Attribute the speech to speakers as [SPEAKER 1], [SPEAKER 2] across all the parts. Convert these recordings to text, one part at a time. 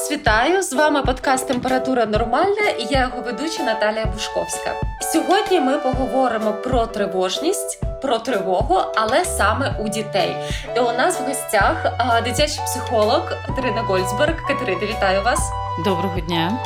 [SPEAKER 1] вас вітаю! З вами подкаст Температура Нормальна і я його ведуча Наталія Бушковська. Сьогодні ми поговоримо про тривожність, про тривогу, але саме у дітей. І у нас в гостях дитячий психолог Катерина Гольцберг. Катерина, вітаю вас!
[SPEAKER 2] Доброго дня!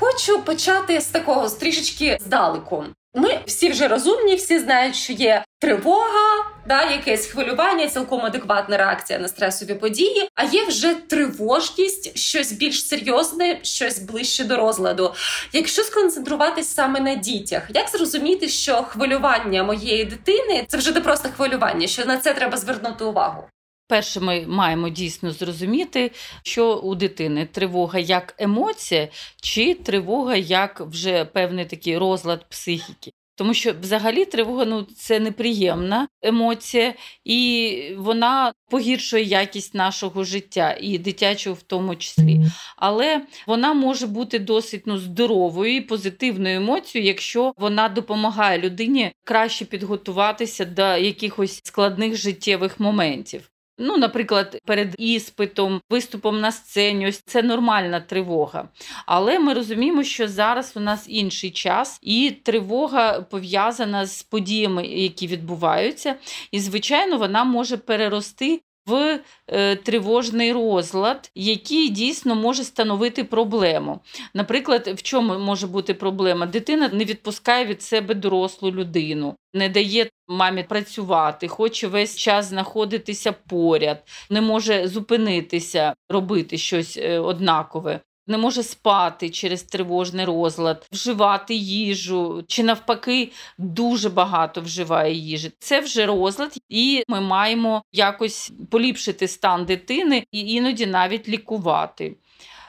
[SPEAKER 1] Хочу почати з такого з трішечки здалеку. Ми всі вже розумні, всі знають, що є тривога, да, якесь хвилювання, цілком адекватна реакція на стресові події. А є вже тривожність, щось більш серйозне, щось ближче до розладу. Якщо сконцентруватись саме на дітях, як зрозуміти, що хвилювання моєї дитини це вже не просто хвилювання, що на це треба звернути увагу?
[SPEAKER 2] Перше, ми маємо дійсно зрозуміти, що у дитини тривога як емоція, чи тривога як вже певний такий розлад психіки. Тому що взагалі тривога ну це неприємна емоція, і вона погіршує якість нашого життя і дитячого в тому числі. Але вона може бути досить ну, здоровою і позитивною емоцією, якщо вона допомагає людині краще підготуватися до якихось складних життєвих моментів. Ну, наприклад, перед іспитом, виступом на сцені, ось це нормальна тривога. Але ми розуміємо, що зараз у нас інший час, і тривога пов'язана з подіями, які відбуваються. І, звичайно, вона може перерости в е, тривожний розлад, який дійсно може становити проблему. Наприклад, в чому може бути проблема? Дитина не відпускає від себе дорослу людину, не дає мамі працювати, хоче весь час знаходитися поряд, не може зупинитися, робити щось е, однакове не може спати через тривожний розлад, вживати їжу чи навпаки дуже багато вживає їжі. Це вже розлад, і ми маємо якось поліпшити стан дитини і іноді навіть лікувати.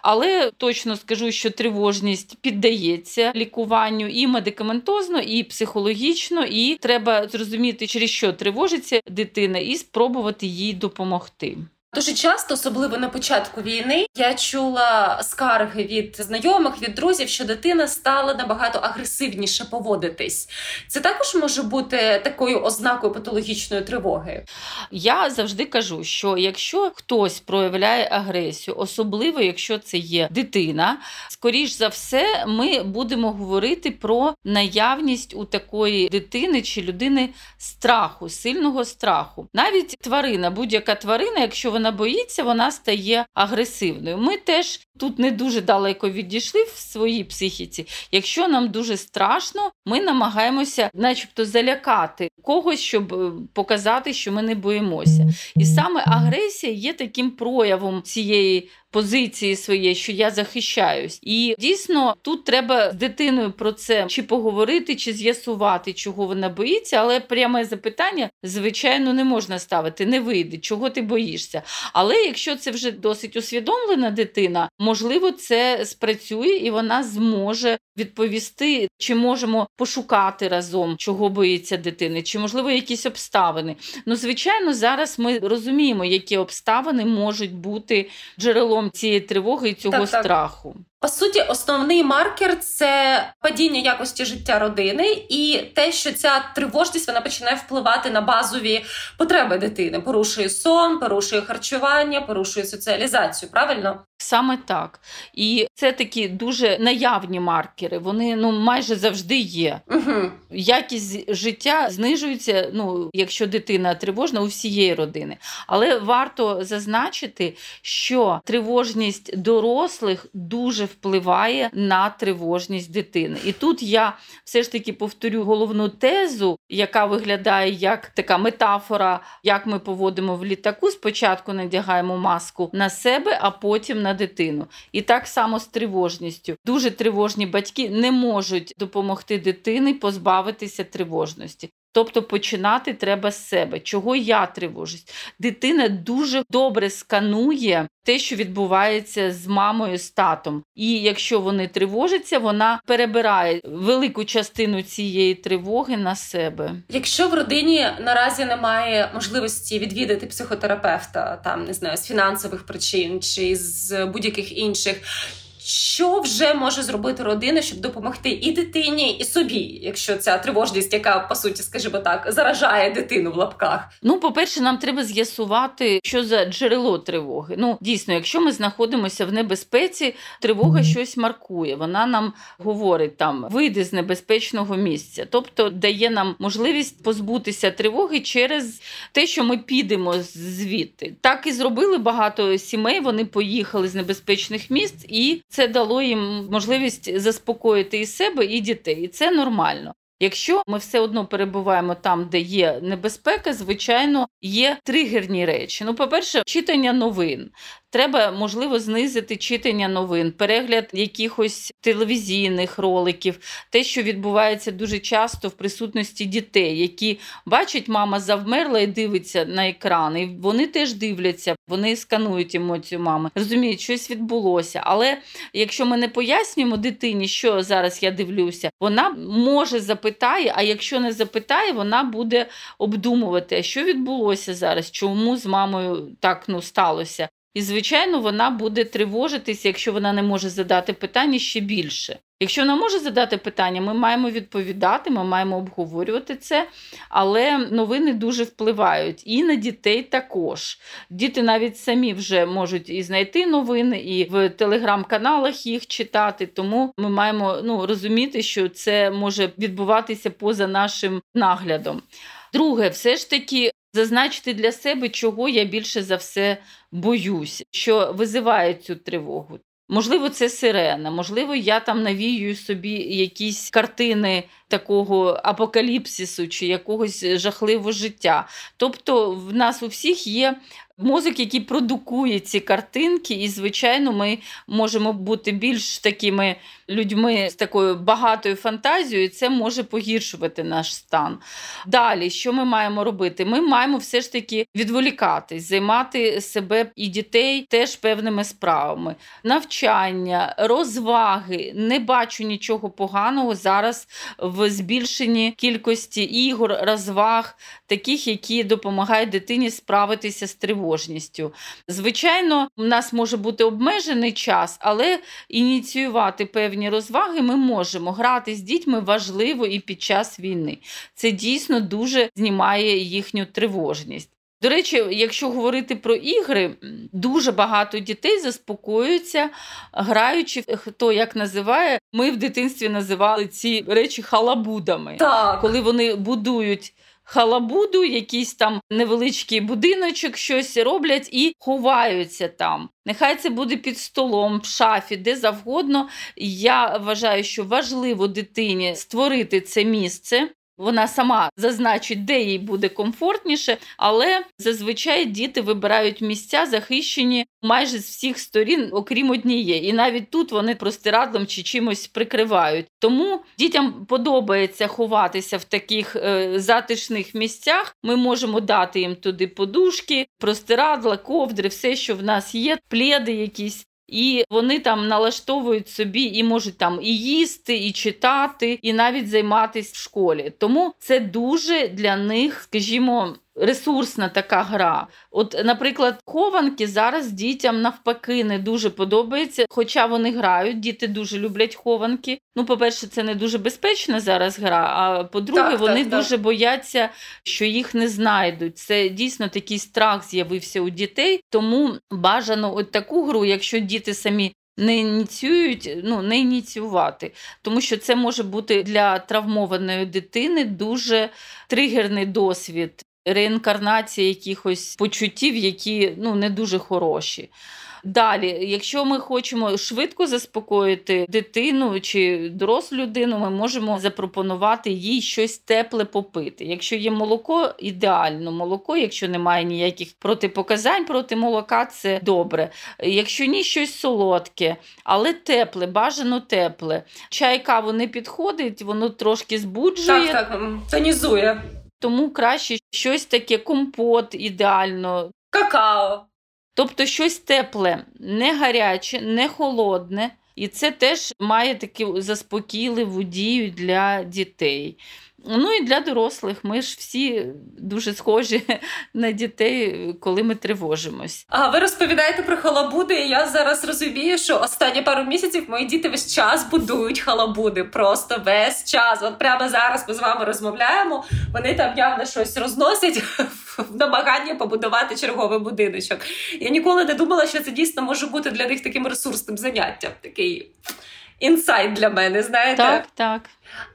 [SPEAKER 2] Але точно скажу, що тривожність піддається лікуванню і медикаментозно, і психологічно, і треба зрозуміти, через що тривожиться дитина, і спробувати їй допомогти.
[SPEAKER 1] Дуже часто, особливо на початку війни, я чула скарги від знайомих, від друзів, що дитина стала набагато агресивніше поводитись. Це також може бути такою ознакою патологічної тривоги.
[SPEAKER 2] Я завжди кажу, що якщо хтось проявляє агресію, особливо якщо це є дитина, скоріш за все, ми будемо говорити про наявність у такої дитини чи людини страху, сильного страху. Навіть тварина, будь-яка тварина, якщо вона боїться, вона стає агресивною. Ми теж тут не дуже далеко відійшли в своїй психіці. Якщо нам дуже страшно, ми намагаємося, начебто, залякати когось, щоб е, показати, що ми не боїмося. І саме агресія є таким проявом цієї позиції своєї, що я захищаюсь. І дійсно тут треба з дитиною про це чи поговорити, чи з'ясувати, чого вона боїться, але пряме запитання, звичайно, не можна ставити, не вийде, чого ти боїшся. Але якщо це вже досить усвідомлена дитина, можливо, це спрацює і вона зможе відповісти, чи можемо пошукати разом, чого боїться дитини, чи можливо якісь обставини. Ну, звичайно, зараз ми розуміємо, які обставини можуть бути джерелом цієї тривоги і цього так, страху. Так.
[SPEAKER 1] По суті, основний маркер це падіння якості життя родини, і те, що ця тривожність вона починає впливати на базові потреби дитини, порушує сон, порушує харчування, порушує соціалізацію. Правильно?
[SPEAKER 2] Саме так. І це такі дуже наявні маркери. Вони ну майже завжди є.
[SPEAKER 1] Угу.
[SPEAKER 2] Якість життя знижується, ну якщо дитина тривожна у всієї родини. Але варто зазначити, що тривожність дорослих дуже впливає на тривожність дитини. І тут я все ж таки повторю головну тезу, яка виглядає як така метафора, як ми поводимо в літаку. Спочатку надягаємо маску на себе, а потім на дитину. І так само з тривожністю. Дуже тривожні батьки не можуть допомогти дитині позбавитися тривожності. Тобто починати треба з себе. Чого я тривожусь? Дитина дуже добре сканує те, що відбувається з мамою, з татом. І якщо вони тривожаться, вона перебирає велику частину цієї тривоги на себе.
[SPEAKER 1] Якщо в родині наразі немає можливості відвідати психотерапевта, там не знаю, з фінансових причин чи з будь-яких інших. Що вже може зробити родина, щоб допомогти і дитині, і собі, якщо ця тривожність, яка по суті, скажімо так, заражає дитину в лапках?
[SPEAKER 2] Ну, по-перше, нам треба з'ясувати, що за джерело тривоги. Ну, дійсно, якщо ми знаходимося в небезпеці, тривога щось маркує. Вона нам говорить там вийди з небезпечного місця, тобто дає нам можливість позбутися тривоги через те, що ми підемо звідти. Так і зробили багато сімей. Вони поїхали з небезпечних місць, і це дало їм можливість заспокоїти і себе, і дітей. І це нормально. Якщо ми все одно перебуваємо там, де є небезпека, звичайно, є тригерні речі. Ну, по-перше, читання новин. Треба, можливо, знизити читання новин, перегляд якихось телевізійних роликів, те, що відбувається дуже часто в присутності дітей, які бачать, мама завмерла і дивиться на екран. І вони теж дивляться, вони сканують емоцію мами, розуміють, щось відбулося. Але якщо ми не пояснюємо дитині, що зараз я дивлюся, вона може запитає, а якщо не запитає, вона буде обдумувати, що відбулося зараз, чому з мамою так ну сталося. І, звичайно, вона буде тривожитися, якщо вона не може задати питання ще більше. Якщо вона може задати питання, ми маємо відповідати, ми маємо обговорювати це, але новини дуже впливають і на дітей також. Діти навіть самі вже можуть і знайти новини, і в телеграм-каналах їх читати. Тому ми маємо ну, розуміти, що це може відбуватися поза нашим наглядом. Друге, все ж таки зазначити для себе, чого я більше за все боюсь, що визиває цю тривогу. Можливо, це сирена, можливо, я там навіюю собі якісь картини такого апокаліпсису чи якогось жахливого життя. Тобто, в нас у всіх є мозок, який продукує ці картинки, і, звичайно, ми можемо бути більш такими людьми з такою багатою фантазією, і це може погіршувати наш стан. Далі, що ми маємо робити? Ми маємо все ж таки відволікатись, займати себе і дітей теж певними справами, навчання, розваги. Не бачу нічого поганого зараз в збільшенні кількості ігор, розваг, таких, які допомагають дитині справитися з тривожністю. Звичайно, у нас може бути обмежений час, але ініціювати певні розваги ми можемо. Грати з дітьми важливо і під час війни. Це дійсно дуже знімає їхню тривожність. До речі, якщо говорити про ігри, дуже багато дітей заспокоюються, граючи, хто як називає, ми в дитинстві називали ці речі халабудами,
[SPEAKER 1] так.
[SPEAKER 2] коли вони будують. Халабуду, якийсь там невеличкий будиночок, щось роблять і ховаються там. Нехай це буде під столом, в шафі, де завгодно. Я вважаю, що важливо дитині створити це місце, вона сама зазначить, де їй буде комфортніше, але зазвичай діти вибирають місця, захищені майже з всіх сторін, окрім однієї. І навіть тут вони простирадлом чи чимось прикривають. Тому дітям подобається ховатися в таких е, затишних місцях. Ми можемо дати їм туди подушки, простирадла, ковдри, все, що в нас є, пледи якісь. І вони там налаштовують собі і можуть там і їсти, і читати, і навіть займатися в школі. Тому це дуже для них, скажімо, ресурсна така гра. От, наприклад, хованки зараз дітям навпаки не дуже подобається, хоча вони грають, діти дуже люблять хованки. Ну, по-перше, це не дуже безпечна зараз гра. А по-друге, так, вони так, дуже так. бояться, що їх не знайдуть. Це дійсно такий страх з'явився у дітей. Тому бажано от таку гру, якщо діти самі. Не ініціюють, ну не ініціювати, тому що це може бути для травмованої дитини дуже тригерний досвід реінкарнація якихось почуттів, які ну, не дуже хороші. Далі, якщо ми хочемо швидко заспокоїти дитину чи дорослу людину, ми можемо запропонувати їй щось тепле попити. Якщо є молоко, ідеально молоко, якщо немає ніяких протипоказань проти молока, це добре. Якщо ні, щось солодке, але тепле, бажано тепле. Чай каву не підходить, воно трошки збуджує.
[SPEAKER 1] Так, так, тонізує.
[SPEAKER 2] Тому краще щось таке компот ідеально.
[SPEAKER 1] Какао.
[SPEAKER 2] Тобто щось тепле, не гаряче, не холодне. І це теж має таку заспокійливу дію для дітей. Ну і для дорослих ми ж всі дуже схожі на дітей, коли ми тривожимось.
[SPEAKER 1] А ви розповідаєте про халабуди? і Я зараз розумію, що останні пару місяців мої діти весь час будують халабуди. Просто весь час. От прямо зараз ми з вами розмовляємо. Вони там явно щось розносять в намаганні побудувати черговий будиночок. Я ніколи не думала, що це дійсно може бути для них таким ресурсним заняттям. Такий інсайт для мене. Знаєте,
[SPEAKER 2] так, так.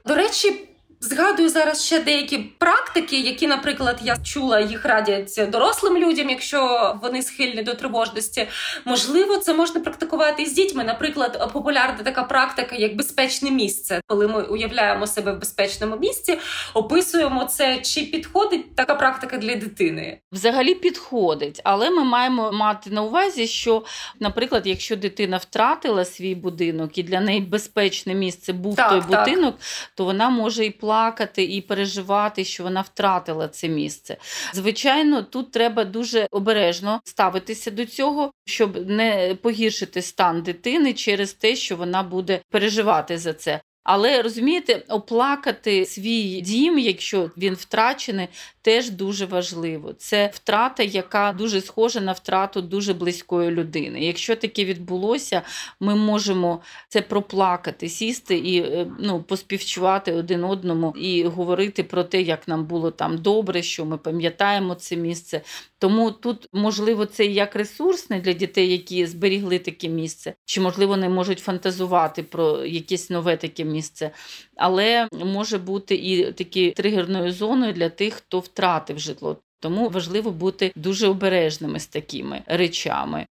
[SPEAKER 1] До речі. Згадую зараз ще деякі практики, які, наприклад, я чула, їх радять дорослим людям, якщо вони схильні до тривожності. Можливо, це можна практикувати з дітьми. Наприклад, популярна така практика, як безпечне місце, коли ми уявляємо себе в безпечному місці, описуємо це, чи підходить така практика для дитини.
[SPEAKER 2] Взагалі підходить, але ми маємо мати на увазі, що, наприклад, якщо дитина втратила свій будинок і для неї безпечне місце був так, той так. будинок, то вона може і плакати плакати і переживати, що вона втратила це місце. Звичайно, тут треба дуже обережно ставитися до цього, щоб не погіршити стан дитини через те, що вона буде переживати за це. Але розумієте, оплакати свій дім, якщо він втрачений, теж дуже важливо. Це втрата, яка дуже схожа на втрату дуже близької людини. Якщо таке відбулося, ми можемо це проплакати, сісти і е, ну, поспівчувати один одному і говорити про те, як нам було там добре, що ми пам'ятаємо це місце. Тому тут, можливо, це як ресурсне для дітей, які зберігли таке місце, чи, можливо, не можуть фантазувати про якесь нове таке місце, але може бути і такі тригерною зоною для тих, хто втратив житло. Тому важливо бути дуже обережними з такими речами.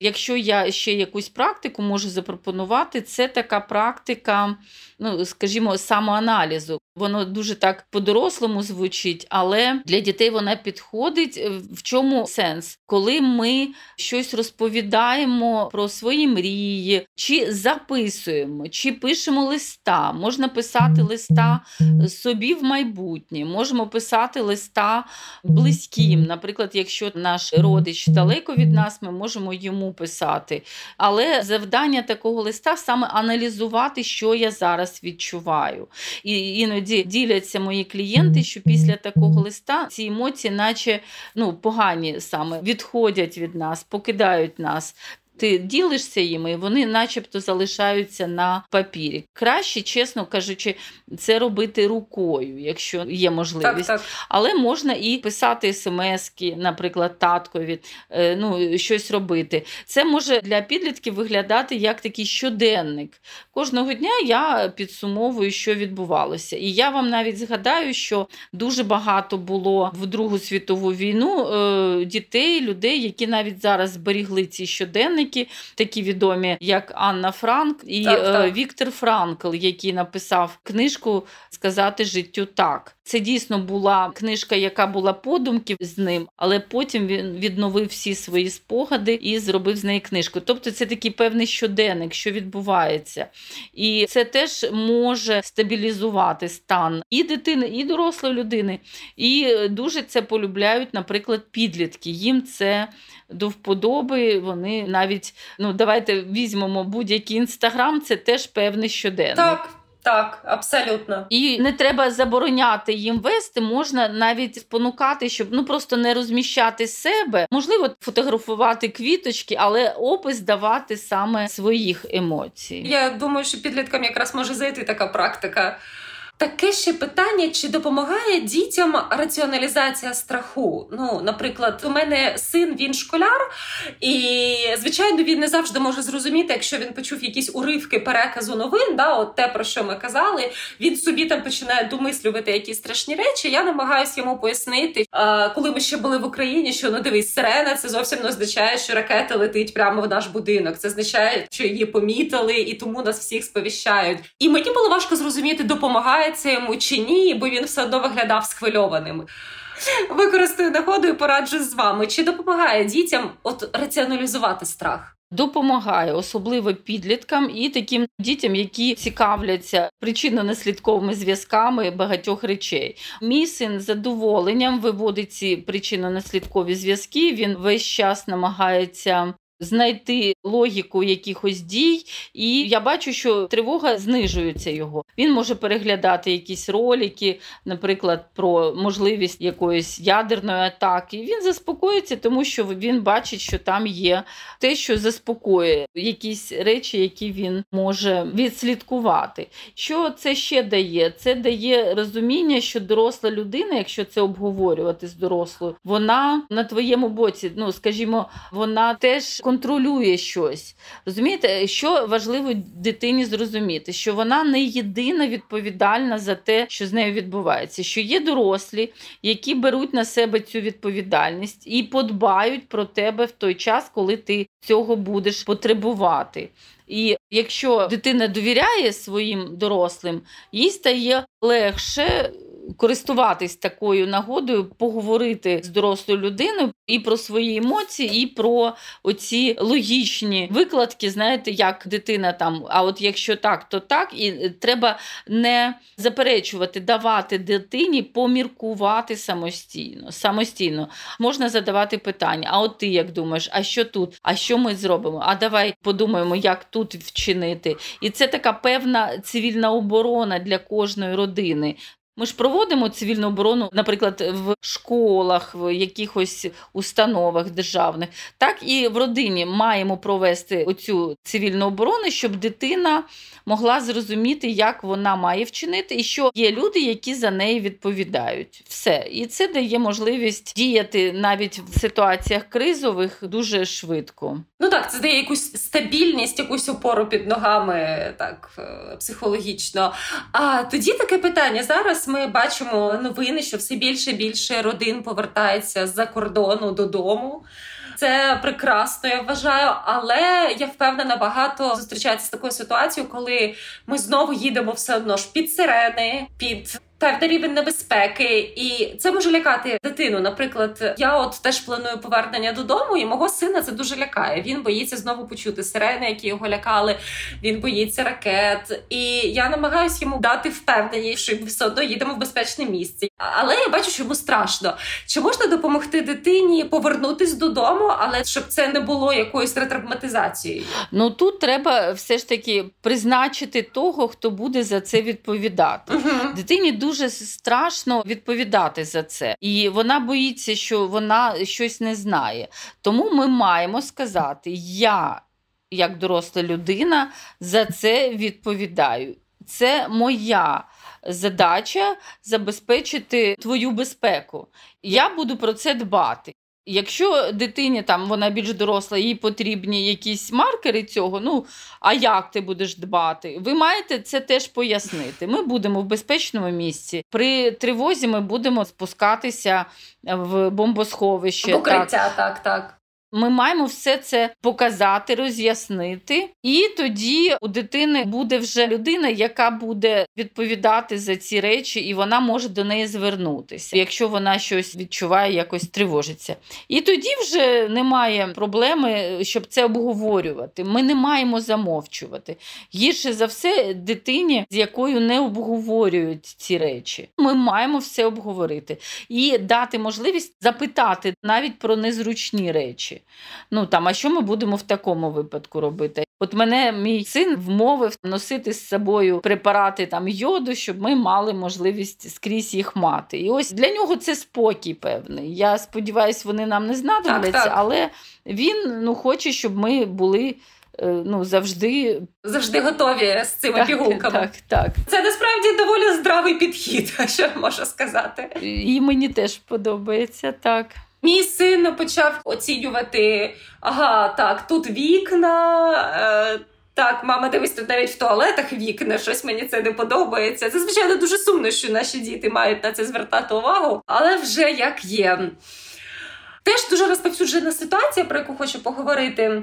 [SPEAKER 2] Якщо я ще якусь практику можу запропонувати, це така практика, ну скажімо, самоаналізу. Воно дуже так по-дорослому звучить, але для дітей вона підходить. Е, в чому сенс? Коли ми щось розповідаємо про свої мрії, чи записуємо, чи пишемо листа, можна писати листа собі в майбутнє, можемо писати листа близьким. Наприклад, якщо наш родич далеко від нас, ми можемо йому писати. Але завдання такого листа саме аналізувати, що я зараз відчуваю. І іноді іноді діляться мої клієнти, що після такого листа ці емоції, наче ну, погані саме відходять від нас, покидають нас ти ділишся їми, і вони начебто залишаються на папірі. Краще, чесно кажучи, це робити рукою, якщо є можливість. Так, так. Але можна і писати смски, наприклад, таткові, е, ну, щось робити. Це може для підлітків виглядати як такий щоденник. Кожного дня я підсумовую, що відбувалося. І я вам навіть згадаю, що дуже багато було в Другу світову війну е, дітей, людей, які навіть зараз зберігли ці щоденники письменники, такі відомі, як Анна Франк і так, е, так. Віктор Франкл, який написав книжку Сказати життю так. Це дійсно була книжка, яка була подумки з ним, але потім він відновив всі свої спогади і зробив з неї книжку. Тобто це такий певний щоденник, що відбувається. І це теж може стабілізувати стан і дитини, і дорослої людини. І дуже це полюбляють, наприклад, підлітки. Їм це до вподоби. Вони навіть ну давайте візьмемо будь-який інстаграм, це теж певний щоденник.
[SPEAKER 1] Так. Так, абсолютно.
[SPEAKER 2] І не треба забороняти їм вести, можна навіть спонукати, щоб ну просто не розміщати себе. Можливо, фотографувати квіточки, але опис давати саме своїх емоцій.
[SPEAKER 1] Я думаю, що підліткам якраз може зайти така практика. Таке ще питання, чи допомагає дітям раціоналізація страху? Ну, наприклад, у мене син він школяр, і звичайно він не завжди може зрозуміти, якщо він почув якісь уривки переказу новин, да, от те про що ми казали, він собі там починає домислювати якісь страшні речі. Я намагаюся йому пояснити, коли ми ще були в Україні, що ну дивись, сирена це зовсім не означає, що ракета летить прямо в наш будинок. Це означає, що її помітили, і тому нас всіх сповіщають. І мені було важко зрозуміти, допомагає подобається йому чи ні, бо він все одно виглядав схвильованим. Використаю нагоду і пораджу з вами. Чи допомагає дітям от раціоналізувати страх?
[SPEAKER 2] Допомагає особливо підліткам і таким дітям, які цікавляться причинно-наслідковими зв'язками багатьох речей. Мій син з задоволенням виводить ці причинно-наслідкові зв'язки. Він весь час намагається знайти логіку якихось дій, і я бачу, що тривога знижується його. Він може переглядати якісь ролики, наприклад, про можливість якоїсь ядерної атаки. Він заспокоїться, тому що він бачить, що там є те, що заспокоює якісь речі, які він може відслідкувати. Що це ще дає? Це дає розуміння, що доросла людина, якщо це обговорювати з дорослою, вона на твоєму боці, ну скажімо, вона теж контролює щось. Розумієте, що важливо дитині зрозуміти, що вона не єдина відповідальна за те, що з нею відбувається, що є дорослі, які беруть на себе цю відповідальність і подбають про тебе в той час, коли ти цього будеш потребувати. І якщо дитина довіряє своїм дорослим, їй стає легше користуватись такою нагодою, поговорити з дорослою людиною і про свої емоції, і про оці логічні викладки. Знаєте, як дитина там, а от якщо так, то так, і треба не заперечувати, давати дитині поміркувати самостійно. Самостійно можна задавати питання: а от ти як думаєш, а що тут? А що ми зробимо? А давай подумаємо, як тут вчинити. І це така певна цивільна оборона для кожної родини. Ми ж проводимо цивільну оборону, наприклад, в школах, в якихось установах державних, так і в родині маємо провести оцю цивільну оборону, щоб дитина могла зрозуміти, як вона має вчинити, і що є люди, які за неї відповідають. Все. І це дає можливість діяти навіть в ситуаціях кризових дуже швидко.
[SPEAKER 1] Ну так, це дає якусь стабільність, якусь опору під ногами, так е, психологічно. А тоді таке питання зараз ми бачимо новини, що все більше і більше родин повертається з-за кордону додому. Це прекрасно, я вважаю, але я впевнена, багато зустрічається з такою ситуацією, коли ми знову їдемо все одно ж під сирени, під певний рівень небезпеки, і це може лякати дитину. Наприклад, я от теж планую повернення додому, і мого сина це дуже лякає. Він боїться знову почути сирени, які його лякали. Він боїться ракет. І я намагаюся йому дати впевненість, що ми все одно їдемо в безпечне місце. Але я бачу, що йому страшно. Чи можна допомогти дитині повернутись додому, але щоб це не було якоюсь ретравматизацією?
[SPEAKER 2] Ну тут треба все ж таки призначити того, хто буде за це відповідати. Угу. Дитині дуже дуже страшно відповідати за це, і вона боїться, що вона щось не знає. Тому ми маємо сказати: я, як доросла людина, за це відповідаю. Це моя задача забезпечити твою безпеку. Я буду про це дбати. Якщо дитині там вона більш доросла, їй потрібні якісь маркери цього, ну а як ти будеш дбати? Ви маєте це теж пояснити. Ми будемо в безпечному місці. При тривозі ми будемо спускатися в бомбосховище.
[SPEAKER 1] Покриття, так, так. так.
[SPEAKER 2] Ми маємо все це показати, роз'яснити, і тоді у дитини буде вже людина, яка буде відповідати за ці речі, і вона може до неї звернутися, якщо вона щось відчуває, якось тривожиться. І тоді вже немає проблеми, щоб це обговорювати. Ми не маємо замовчувати. Гірше за все, дитині, з якою не обговорюють ці речі. Ми маємо все обговорити і дати можливість запитати навіть про незручні речі. Ну там, а що ми будемо в такому випадку робити? От мене мій син вмовив носити з собою препарати там йоду, щоб ми мали можливість скрізь їх мати. І ось для нього це спокій певний. Я сподіваюся, вони нам не знадобляться, але він ну хоче, щоб ми були. Е, ну, завжди
[SPEAKER 1] завжди готові з цими
[SPEAKER 2] так,
[SPEAKER 1] пігулками.
[SPEAKER 2] Так, так.
[SPEAKER 1] Це насправді доволі здравий підхід, що можу сказати.
[SPEAKER 2] І мені теж подобається так.
[SPEAKER 1] Мій син почав оцінювати, ага, так, тут вікна. Е, так, мама дивись, тут навіть в туалетах вікна, щось мені це не подобається. Це, звичайно, дуже сумно, що наші діти мають на це звертати увагу, але вже як є. Теж дуже розповсюджена ситуація, про яку хочу поговорити.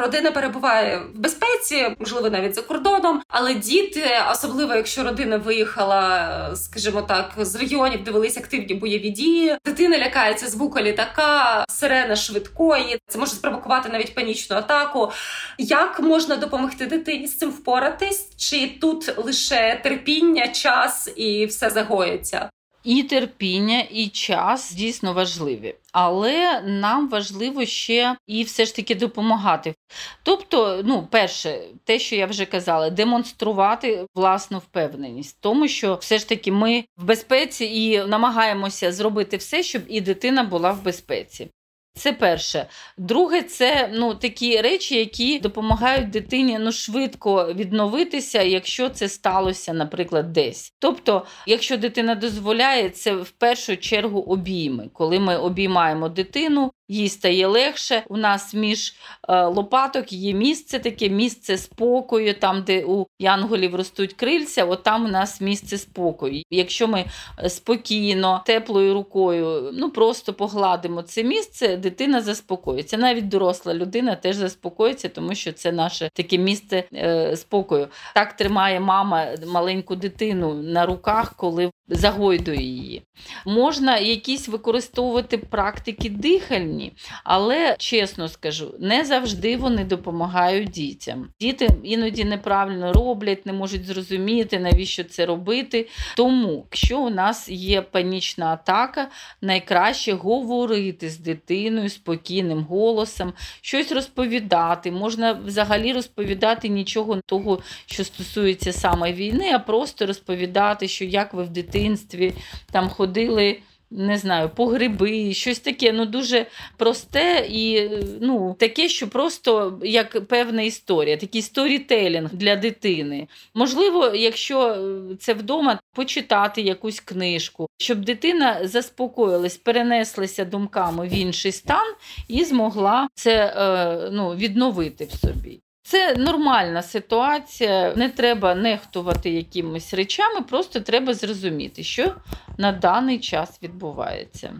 [SPEAKER 1] Родина перебуває в безпеці, можливо, навіть за кордоном, але діти, особливо якщо родина виїхала, скажімо так, з регіонів, де велись активні бойові дії. Дитина лякається звука літака, сирена швидкої. Це може спровокувати навіть панічну атаку. Як можна допомогти дитині з цим впоратись? Чи тут лише терпіння, час і все загоїться?
[SPEAKER 2] І терпіння, і час дійсно важливі. Але нам важливо ще і все ж таки допомагати. Тобто, ну, перше, те, що я вже казала, демонструвати власну впевненість, тому що все ж таки ми в безпеці і намагаємося зробити все, щоб і дитина була в безпеці. Це перше. Друге, це ну, такі речі, які допомагають дитині ну, швидко відновитися, якщо це сталося, наприклад, десь. Тобто, якщо дитина дозволяє, це в першу чергу обійми. Коли ми обіймаємо дитину, їй стає легше. У нас між е, лопаток є місце таке місце спокою, там, де у янголів ростуть крильця, от там у нас місце спокою. Якщо ми е, спокійно, теплою рукою, ну просто погладимо це місце, дитина заспокоїться. Навіть доросла людина теж заспокоїться, тому що це наше таке місце е, спокою. Так тримає мама маленьку дитину на руках, коли загойдує її. Можна якісь використовувати практики дихальні, але чесно скажу, не завжди вони допомагають дітям. Діти іноді неправильно роблять, не можуть зрозуміти, навіщо це робити. Тому, якщо у нас є панічна атака, найкраще говорити з дитиною спокійним голосом, щось розповідати. Можна взагалі розповідати нічого того, що стосується саме війни, а просто розповідати, що як ви в дитинстві там ходили не знаю, по гриби, щось таке, ну дуже просте і ну, таке, що просто як певна історія, такий сторітелінг для дитини. Можливо, якщо це вдома, почитати якусь книжку, щоб дитина заспокоїлась, перенеслася думками в інший стан і змогла це е, ну, відновити в собі. Це нормальна ситуація, не треба нехтувати якимись речами, просто треба зрозуміти, що на даний час відбувається.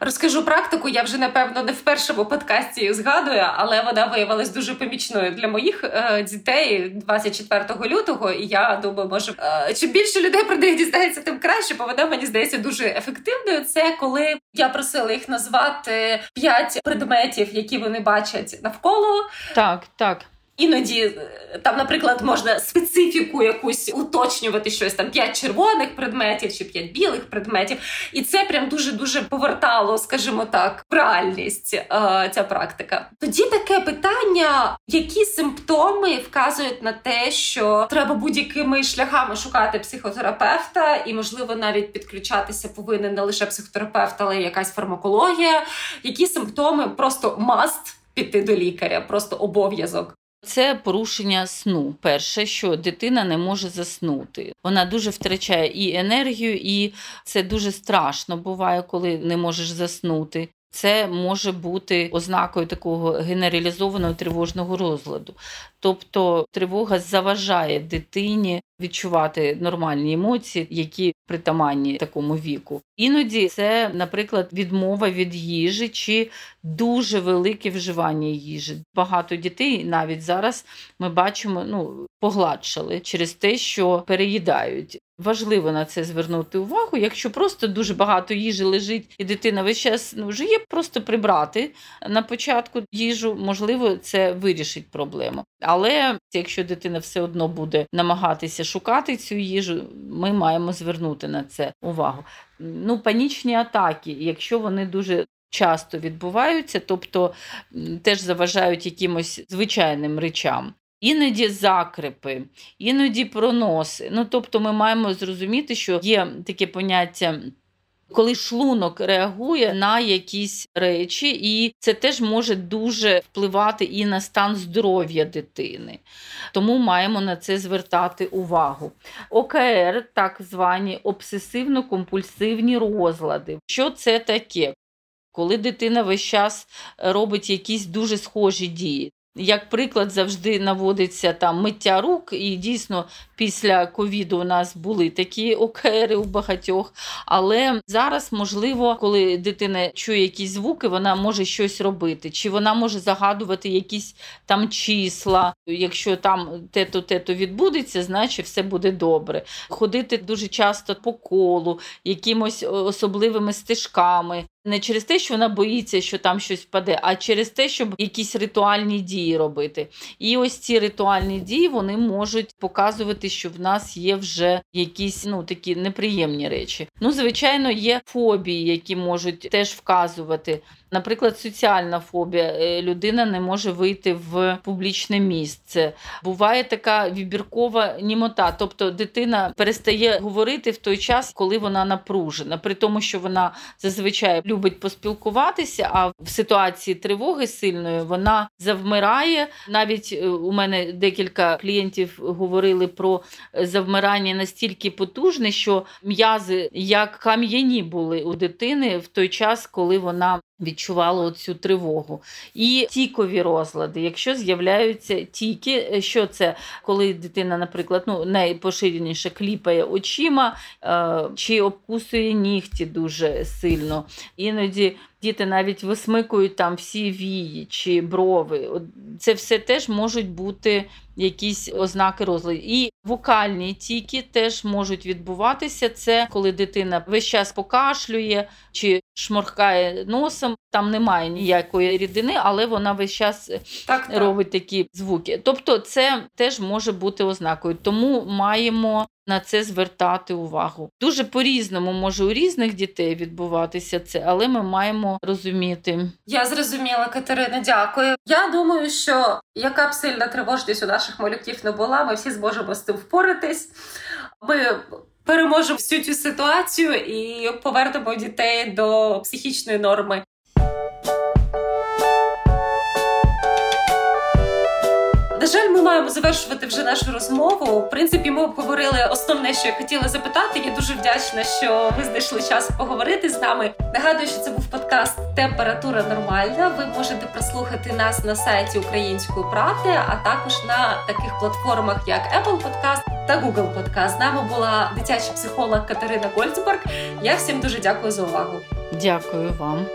[SPEAKER 1] Розкажу практику. Я вже напевно не в першому подкасті згадую, але вона виявилась дуже помічною для моїх е, дітей 24 лютого. І я думаю, може е, чим більше людей про них дізнається, тим краще, бо вона мені здається дуже ефективною. Це коли я просила їх назвати п'ять предметів, які вони бачать навколо.
[SPEAKER 2] Так, так.
[SPEAKER 1] Іноді е, там, наприклад, можна специфіку якусь уточнювати щось там п'ять червоних предметів чи п'ять білих предметів, і це прям дуже дуже повертало, скажімо так, реальність е, ця практика. Тоді таке питання: які симптоми вказують на те, що треба будь-якими шляхами шукати психотерапевта, і можливо навіть підключатися повинен не лише психотерапевт, але й якась фармакологія. Які симптоми просто маст піти до лікаря, просто обов'язок.
[SPEAKER 2] Це порушення сну. Перше, що дитина не може заснути. Вона дуже втрачає і енергію, і це дуже страшно буває, коли не можеш заснути. Це може бути ознакою такого генералізованого тривожного розладу. Тобто тривога заважає дитині відчувати нормальні емоції, які притаманні такому віку. Іноді це, наприклад, відмова від їжі чи дуже велике вживання їжі. Багато дітей навіть зараз ми бачимо, ну погладшали через те, що переїдають. Важливо на це звернути увагу. Якщо просто дуже багато їжі лежить, і дитина весь час ну, жиє, просто прибрати на початку їжу, можливо, це вирішить проблему. Але якщо дитина все одно буде намагатися шукати цю їжу, ми маємо звернути на це увагу. Ну, Панічні атаки, якщо вони дуже часто відбуваються, тобто теж заважають якимось звичайним речам. Іноді закрипи, іноді проноси. Ну, тобто, ми маємо зрозуміти, що є таке поняття коли шлунок реагує на якісь речі, і це теж може дуже впливати і на стан здоров'я дитини. Тому маємо на це звертати увагу. ОКР, так звані обсесивно-компульсивні розлади. Що це таке? Коли дитина весь час робить якісь дуже схожі дії. Як приклад завжди наводиться там миття рук, і дійсно після ковіду у нас були такі окери у багатьох. Але зараз, можливо, коли дитина чує якісь звуки, вона може щось робити, чи вона може загадувати якісь там числа. Якщо там те-то, те-то відбудеться, значить все буде добре. Ходити дуже часто по колу, якимось особливими стежками. Не через те, що вона боїться, що там щось впаде, а через те, щоб якісь ритуальні дії робити. І ось ці ритуальні дії вони можуть показувати, що в нас є вже якісь ну такі неприємні речі. Ну, звичайно, є фобії, які можуть теж вказувати. Наприклад, соціальна фобія. Е, людина не може вийти в публічне місце. Буває така вибіркова німота, тобто дитина перестає говорити в той час, коли вона напружена, при тому, що вона зазвичай любить поспілкуватися, а в ситуації тривоги сильної вона завмирає. Навіть е, у мене декілька клієнтів говорили про е, завмирання настільки потужне, що м'язи як кам'яні були у дитини в той час, коли вона відчувала цю тривогу. І тікові розлади, якщо з'являються тіки, е, що це коли дитина, наприклад, ну найпоширеніше кліпає очима е, чи обкусує нігті дуже сильно. Іноді діти навіть висмикують там всі вії чи брови. Це все теж можуть бути якісь ознаки розладу. І вокальні тіки теж можуть відбуватися. Це коли дитина весь час покашлює чи шморкає носом. Там немає ніякої рідини, але вона весь час так, так. робить такі звуки. Тобто, це теж може бути ознакою. Тому маємо на це звертати увагу. Дуже по-різному може у різних дітей відбуватися це, але ми маємо розуміти.
[SPEAKER 1] Я зрозуміла, Катерина, дякую. Я думаю, що яка б сильна тривожність у наших малюків не була, ми всі зможемо з цим впоратись. Ми переможемо всю цю ситуацію і повернемо дітей до психічної норми. Жаль, ми маємо завершувати вже нашу розмову. В принципі, ми обговорили основне, що я хотіла запитати. Я дуже вдячна, що ви знайшли час поговорити з нами. Нагадую, що це був подкаст Температура нормальна. Ви можете прослухати нас на сайті Української правди, а також на таких платформах, як Apple Podcast та Google Podcast. З нами була дитяча психолог Катерина Гольцберг. Я всім дуже дякую за увагу.
[SPEAKER 2] Дякую вам.